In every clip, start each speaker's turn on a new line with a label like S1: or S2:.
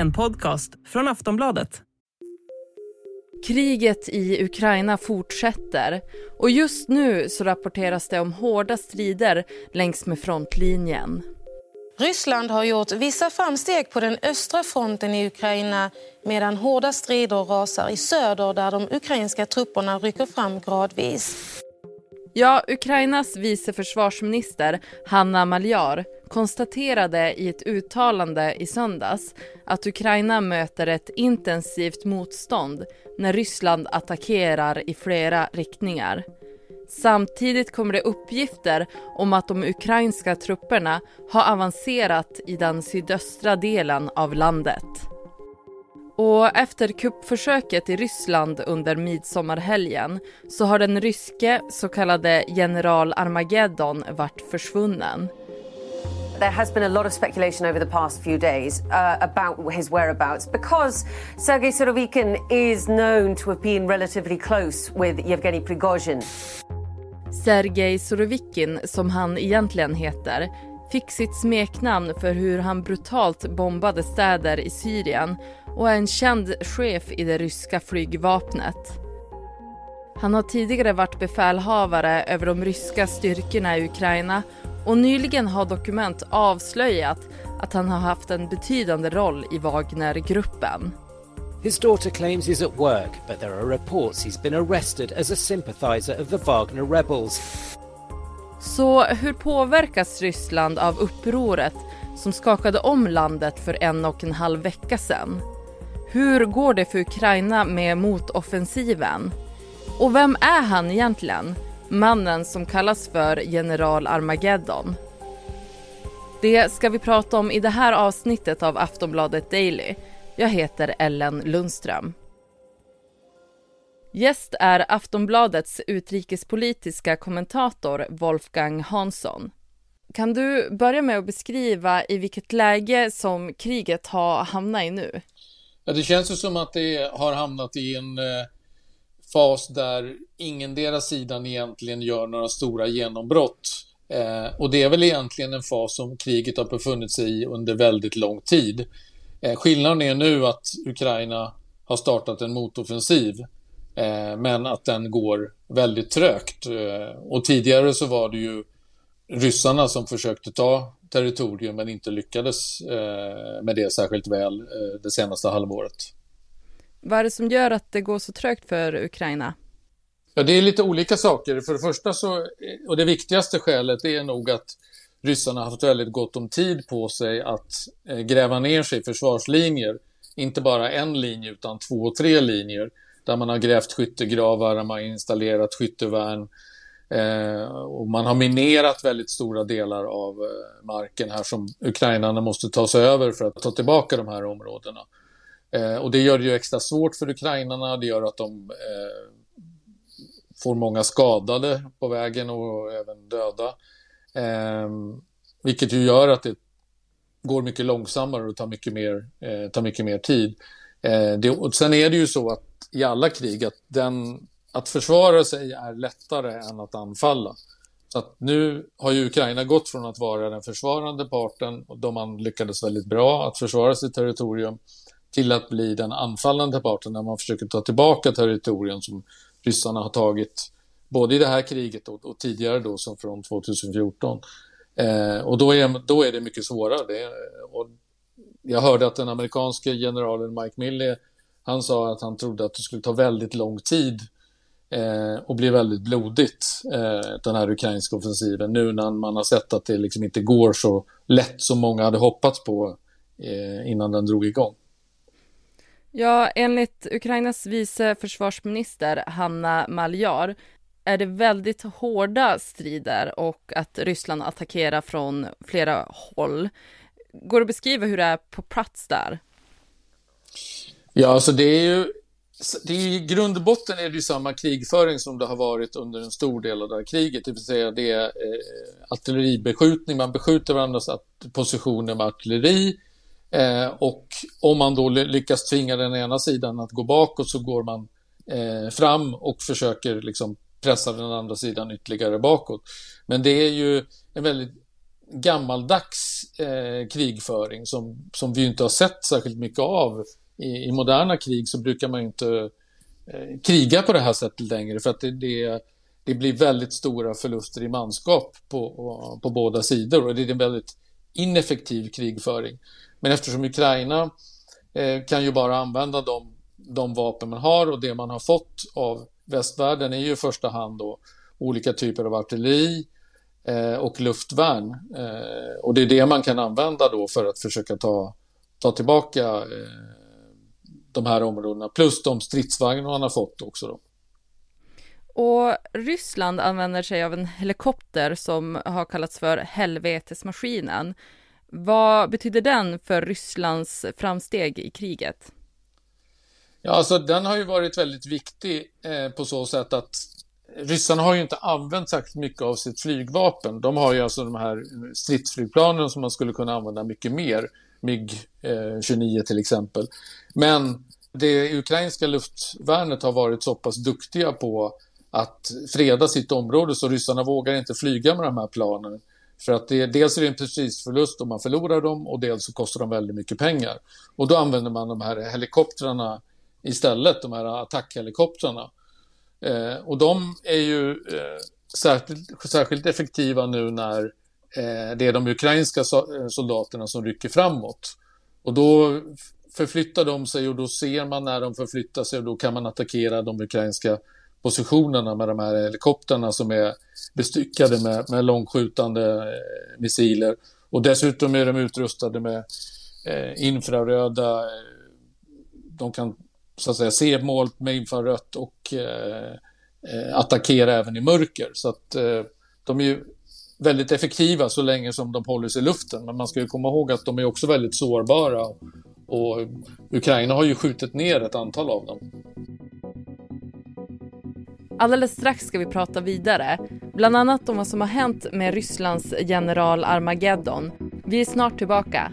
S1: en podcast från Aftonbladet.
S2: Kriget i Ukraina fortsätter och just nu så rapporteras det om hårda strider längs med frontlinjen.
S3: Ryssland har gjort vissa framsteg på den östra fronten i Ukraina medan hårda strider rasar i söder där de ukrainska trupperna rycker fram gradvis.
S2: Ja, Ukrainas vice försvarsminister Hanna Maliar konstaterade i ett uttalande i söndags att Ukraina möter ett intensivt motstånd när Ryssland attackerar i flera riktningar. Samtidigt kommer det uppgifter om att de ukrainska trupperna har avancerat i den sydöstra delen av landet. Och efter kuppförsöket i Ryssland under midsommarhelgen så har den ryske så kallade general Armageddon varit försvunnen.
S4: There has been a lot of speculation over the past few days uh, about his whereabouts because Sergei Surovikin is known to have been relatively close with Yevgeny Prigozhin.
S2: Sergej Surovikin, som han egentligen heter, fick sitt smeknamn för hur han brutalt bombade städer i Syrien och är en känd chef i det ryska flygvapnet. Han har tidigare varit befälhavare över de ryska styrkorna i Ukraina och nyligen har dokument avslöjat att han har haft en betydande roll i Wagnergruppen.
S5: His daughter claims he's at work, but there are reports he's been arrested as a sympathizer of the Wagner rebels.
S2: Så hur påverkas Ryssland av upproret som skakade om landet för en och en halv vecka sedan? Hur går det för Ukraina med motoffensiven? Och vem är han egentligen? Mannen som kallas för general Armageddon. Det ska vi prata om i det här avsnittet av Aftonbladet Daily. Jag heter Ellen Lundström. Gäst är Aftonbladets utrikespolitiska kommentator Wolfgang Hansson. Kan du börja med att beskriva i vilket läge som kriget har hamnat i nu?
S6: Ja, det känns ju som att det har hamnat i en eh, fas där ingen deras sidan egentligen gör några stora genombrott. Eh, och det är väl egentligen en fas som kriget har befunnit sig i under väldigt lång tid. Eh, skillnaden är nu att Ukraina har startat en motoffensiv eh, men att den går väldigt trögt. Eh, och tidigare så var det ju ryssarna som försökte ta territorium men inte lyckades eh, med det särskilt väl eh, det senaste halvåret.
S2: Vad är det som gör att det går så trögt för Ukraina?
S6: Ja, det är lite olika saker. För det första så, och det viktigaste skälet är nog att ryssarna har haft väldigt gott om tid på sig att eh, gräva ner sig i försvarslinjer. Inte bara en linje utan två, tre linjer. Där man har grävt skyttegravar, man har installerat skyttevärn. Eh, och man har minerat väldigt stora delar av eh, marken här som ukrainarna måste ta sig över för att ta tillbaka de här områdena. Eh, och det gör det ju extra svårt för ukrainarna. Det gör att de eh, får många skadade på vägen och även döda. Eh, vilket ju gör att det går mycket långsammare och tar mycket mer, eh, tar mycket mer tid. Eh, det, och sen är det ju så att i alla krig att, den, att försvara sig är lättare än att anfalla. Så att nu har ju Ukraina gått från att vara den försvarande parten, och då man lyckades väldigt bra att försvara sitt territorium, till att bli den anfallande parten när man försöker ta tillbaka territorium som ryssarna har tagit både i det här kriget och, och tidigare då som från 2014. Eh, och då är, då är det mycket svårare. Det, och jag hörde att den amerikanske generalen Mike Milley, han sa att han trodde att det skulle ta väldigt lång tid eh, och bli väldigt blodigt, eh, den här ukrainska offensiven, nu när man har sett att det liksom inte går så lätt som många hade hoppats på eh, innan den drog igång.
S2: Ja, enligt Ukrainas vice försvarsminister Hanna Maljar är det väldigt hårda strider och att Ryssland attackerar från flera håll. Går det att beskriva hur det är på plats där?
S6: Ja, alltså det är ju det är, I grund och botten är det ju samma krigföring som det har varit under en stor del av det här kriget, det vill säga det är eh, artilleribeskjutning, man beskjuter varandras positioner med artilleri eh, och om man då lyckas tvinga den ena sidan att gå bakåt så går man eh, fram och försöker liksom pressa den andra sidan ytterligare bakåt. Men det är ju en väldigt gammaldags eh, krigföring som, som vi inte har sett särskilt mycket av. I, i moderna krig så brukar man inte eh, kriga på det här sättet längre för att det, det, det, blir väldigt stora förluster i manskap på, på båda sidor och det är en väldigt ineffektiv krigföring. Men eftersom Ukraina eh, kan ju bara använda de, de vapen man har och det man har fått av västvärlden är ju i första hand då olika typer av artilleri eh, och luftvärn. Eh, och det är det man kan använda då för att försöka ta, ta tillbaka eh, de här områdena. Plus de stridsvagnar man har fått också. Då.
S2: Och Ryssland använder sig av en helikopter som har kallats för helvetesmaskinen. Vad betyder den för Rysslands framsteg i kriget?
S6: Ja, alltså den har ju varit väldigt viktig eh, på så sätt att ryssarna har ju inte använt särskilt mycket av sitt flygvapen. De har ju alltså de här stridsflygplanen som man skulle kunna använda mycket mer. MIG-29 eh, till exempel. Men det ukrainska luftvärnet har varit så pass duktiga på att freda sitt område så ryssarna vågar inte flyga med de här planen. För att det, dels är det en prestigeförlust om man förlorar dem och dels så kostar de väldigt mycket pengar. Och då använder man de här helikoptrarna istället, de här attackhelikoptrarna. Eh, och de är ju eh, särskilt, särskilt, effektiva nu när eh, det är de ukrainska soldaterna som rycker framåt. Och då förflyttar de sig och då ser man när de förflyttar sig och då kan man attackera de ukrainska positionerna med de här helikoptrarna som är bestyckade med, med långskjutande eh, missiler. Och dessutom är de utrustade med eh, infraröda, eh, de kan så att säga se mål med infrarött och eh, eh, attackera även i mörker. Så att eh, de är ju väldigt effektiva så länge som de håller sig i luften. Men man ska ju komma ihåg att de är också väldigt sårbara. Och Ukraina har ju skjutit ner ett antal av dem.
S2: Alldeles strax ska vi prata vidare, bland annat om vad som har hänt med Rysslands general Armageddon. Vi är snart tillbaka.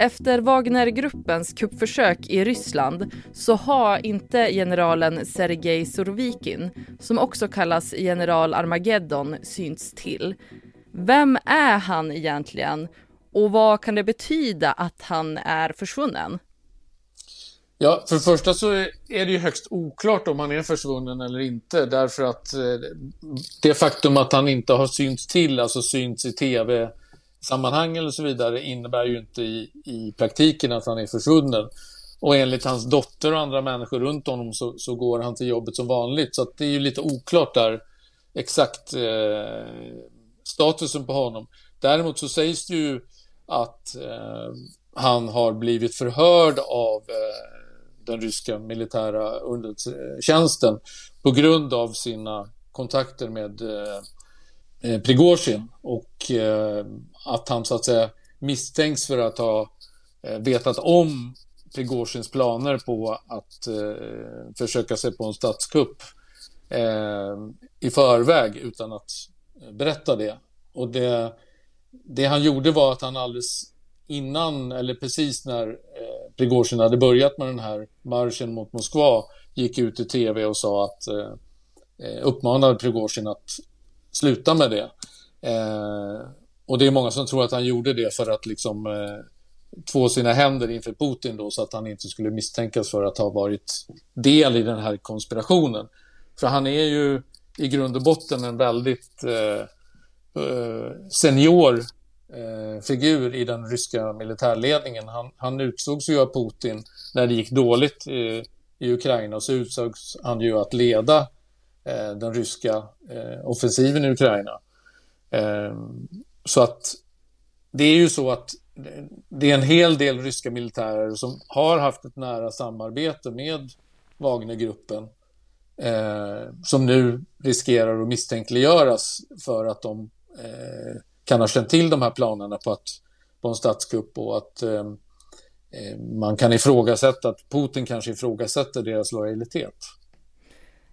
S2: Efter Wagnergruppens kuppförsök i Ryssland så har inte generalen Sergej Surovikin, som också kallas general Armageddon, synts till. Vem är han egentligen och vad kan det betyda att han är försvunnen?
S6: Ja, för det första så är det ju högst oklart om han är försvunnen eller inte därför att eh, det faktum att han inte har synts till, alltså synts i tv sammanhang eller så vidare innebär ju inte i, i praktiken att han är försvunnen. Och enligt hans dotter och andra människor runt honom så, så går han till jobbet som vanligt. Så det är ju lite oklart där exakt eh, statusen på honom. Däremot så sägs det ju att eh, han har blivit förhörd av eh, den ryska militära underrättelsetjänsten på grund av sina kontakter med eh, eh Prigozjin och eh, att han så att säga misstänks för att ha eh, vetat om Prigozjins planer på att eh, försöka sig på en statskupp eh, i förväg utan att eh, berätta det. Och det, det han gjorde var att han alldeles innan, eller precis när eh, Prigozjin hade börjat med den här marschen mot Moskva, gick ut i tv och sa att eh, eh, uppmanade Prigozjin att sluta med det. Eh, och det är många som tror att han gjorde det för att liksom eh, två sina händer inför Putin då så att han inte skulle misstänkas för att ha varit del i den här konspirationen. För han är ju i grund och botten en väldigt eh, eh senior eh, figur i den ryska militärledningen. Han, han utsågs ju av Putin när det gick dåligt i, i Ukraina och så utsågs han ju att leda eh, den ryska eh, offensiven i Ukraina. Eh, så att det är ju så att det är en hel del ryska militärer som har haft ett nära samarbete med Wagnergruppen eh, som nu riskerar att misstänkliggöras för att de eh, kan ha känt till de här planerna på, att, på en statskupp och att eh, eh man kan ifrågasätta att Putin kanske ifrågasätter deras lojalitet.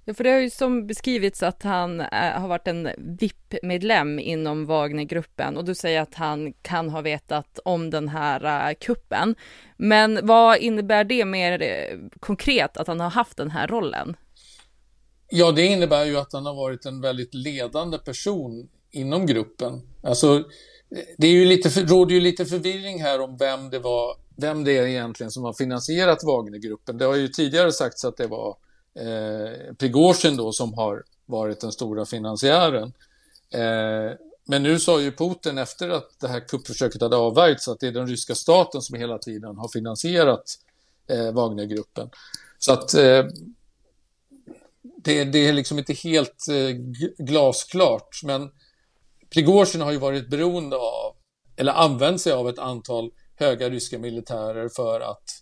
S2: Ja, för det har ju som beskrivits att han eh, har varit en VIP-medlem inom Wagnergruppen och du säger att han kan ha vetat om den här eh, kuppen. Men vad innebär det mer eh, konkret att han har haft den här rollen?
S6: Ja, det innebär ju att han har varit en väldigt ledande person inom gruppen. Alltså, det är ju lite, råder ju lite förvirring här om vem det var, vem det är egentligen som har finansierat Wagnergruppen. Det har ju tidigare sagts att det var eh, Prigozjin då som har varit den stora finansiären. Eh, men nu sa ju Putin efter att det här kuppförsöket hade avvärjts att det är den ryska staten som hela tiden har finansierat eh, Wagnergruppen. Så att eh, det, det, är liksom inte helt eh, glasklart, men Prigozjin har ju varit beroende av, eller använt sig av ett antal höga ryska militärer för att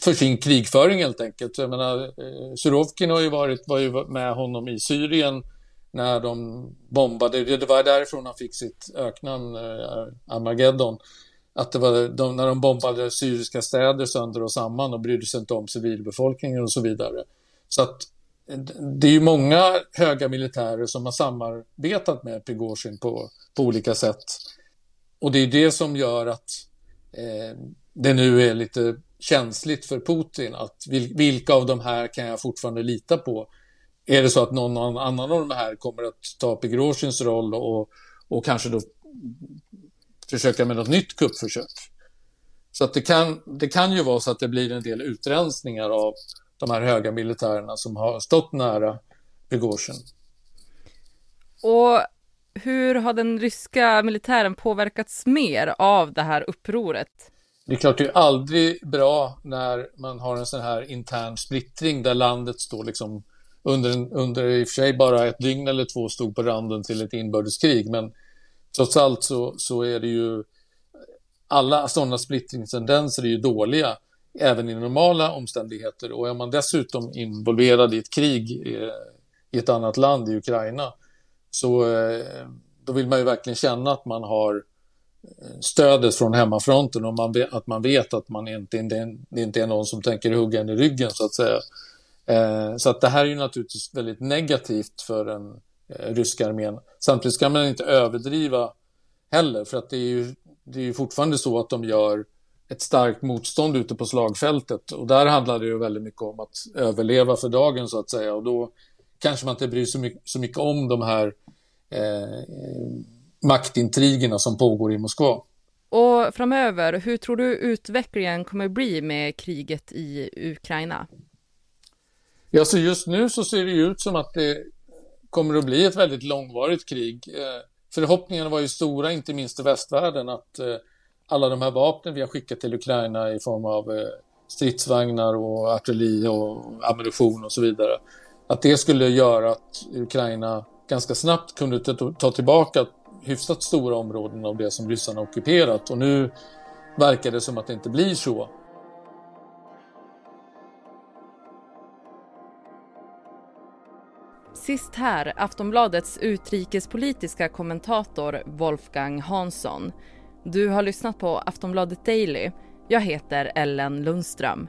S6: för sin krigföring helt enkelt. Jag menar, eh, Surovkin har ju varit, var ju med honom i Syrien när de bombade. Det var därifrån han fick sitt öknamn eh, Armageddon. Att det var de, när de bombade syriska städer sönder och samman och brydde sig inte om civilbefolkningen och så vidare. Så att det är ju många höga militärer som har samarbetat med Prigozjin på, på olika sätt. Och det är det som gör att eh, det nu är lite känsligt för Putin att vilka av de här kan jag fortfarande lita på? Är det så att någon annan av de här kommer att ta Pigorozjins roll och, och kanske då försöka med något nytt kuppförsök? Så att det kan, det kan ju vara så att det blir en del utrensningar av de här höga militärerna som har stått nära Prigozjin.
S2: Och hur har den ryska militären påverkats mer av det här upproret?
S6: Det är klart, det är aldrig bra när man har en sån här intern splittring där landet står liksom under, en, under i och för sig bara ett dygn eller två stod på randen till ett inbördeskrig. Men trots allt så, så är det ju alla sådana splittringstendenser är ju dåliga även i normala omständigheter och är man dessutom involverad i ett krig i, i ett annat land, i Ukraina, så eh, då vill man ju verkligen känna att man har stödet från hemmafronten och man att man vet att man inte, inte, det inte är någon som tänker hugga en i ryggen så att säga. Eh, så att det här är ju naturligtvis väldigt negativt för den eh, ryska armén. Samtidigt ska man inte överdriva heller för att det är ju, det är ju fortfarande så att de gör ett starkt motstånd ute på slagfältet och där handlar det ju väldigt mycket om att överleva för dagen så att säga och då kanske man inte bryr sig så mycket, så mycket om de här eh, maktintrigerna som pågår i Moskva.
S2: Och framöver, hur tror du utvecklingen kommer bli med kriget i Ukraina?
S6: Ja, så just nu så ser det ut som att det kommer att bli ett väldigt långvarigt krig. Eh, förhoppningarna var ju stora, inte minst i västvärlden, att eh, alla de här vapnen vi har skickat till Ukraina i form av eh, stridsvagnar och artilleri och ammunition och så vidare, att det skulle göra att Ukraina ganska snabbt kunde ta tillbaka hyfsat stora områden av det som ryssarna ockuperat och nu verkar det som att det inte blir så.
S2: Sist här Aftonbladets utrikespolitiska kommentator Wolfgang Hansson. Du har lyssnat på Aftonbladet Daily. Jag heter Ellen Lundström.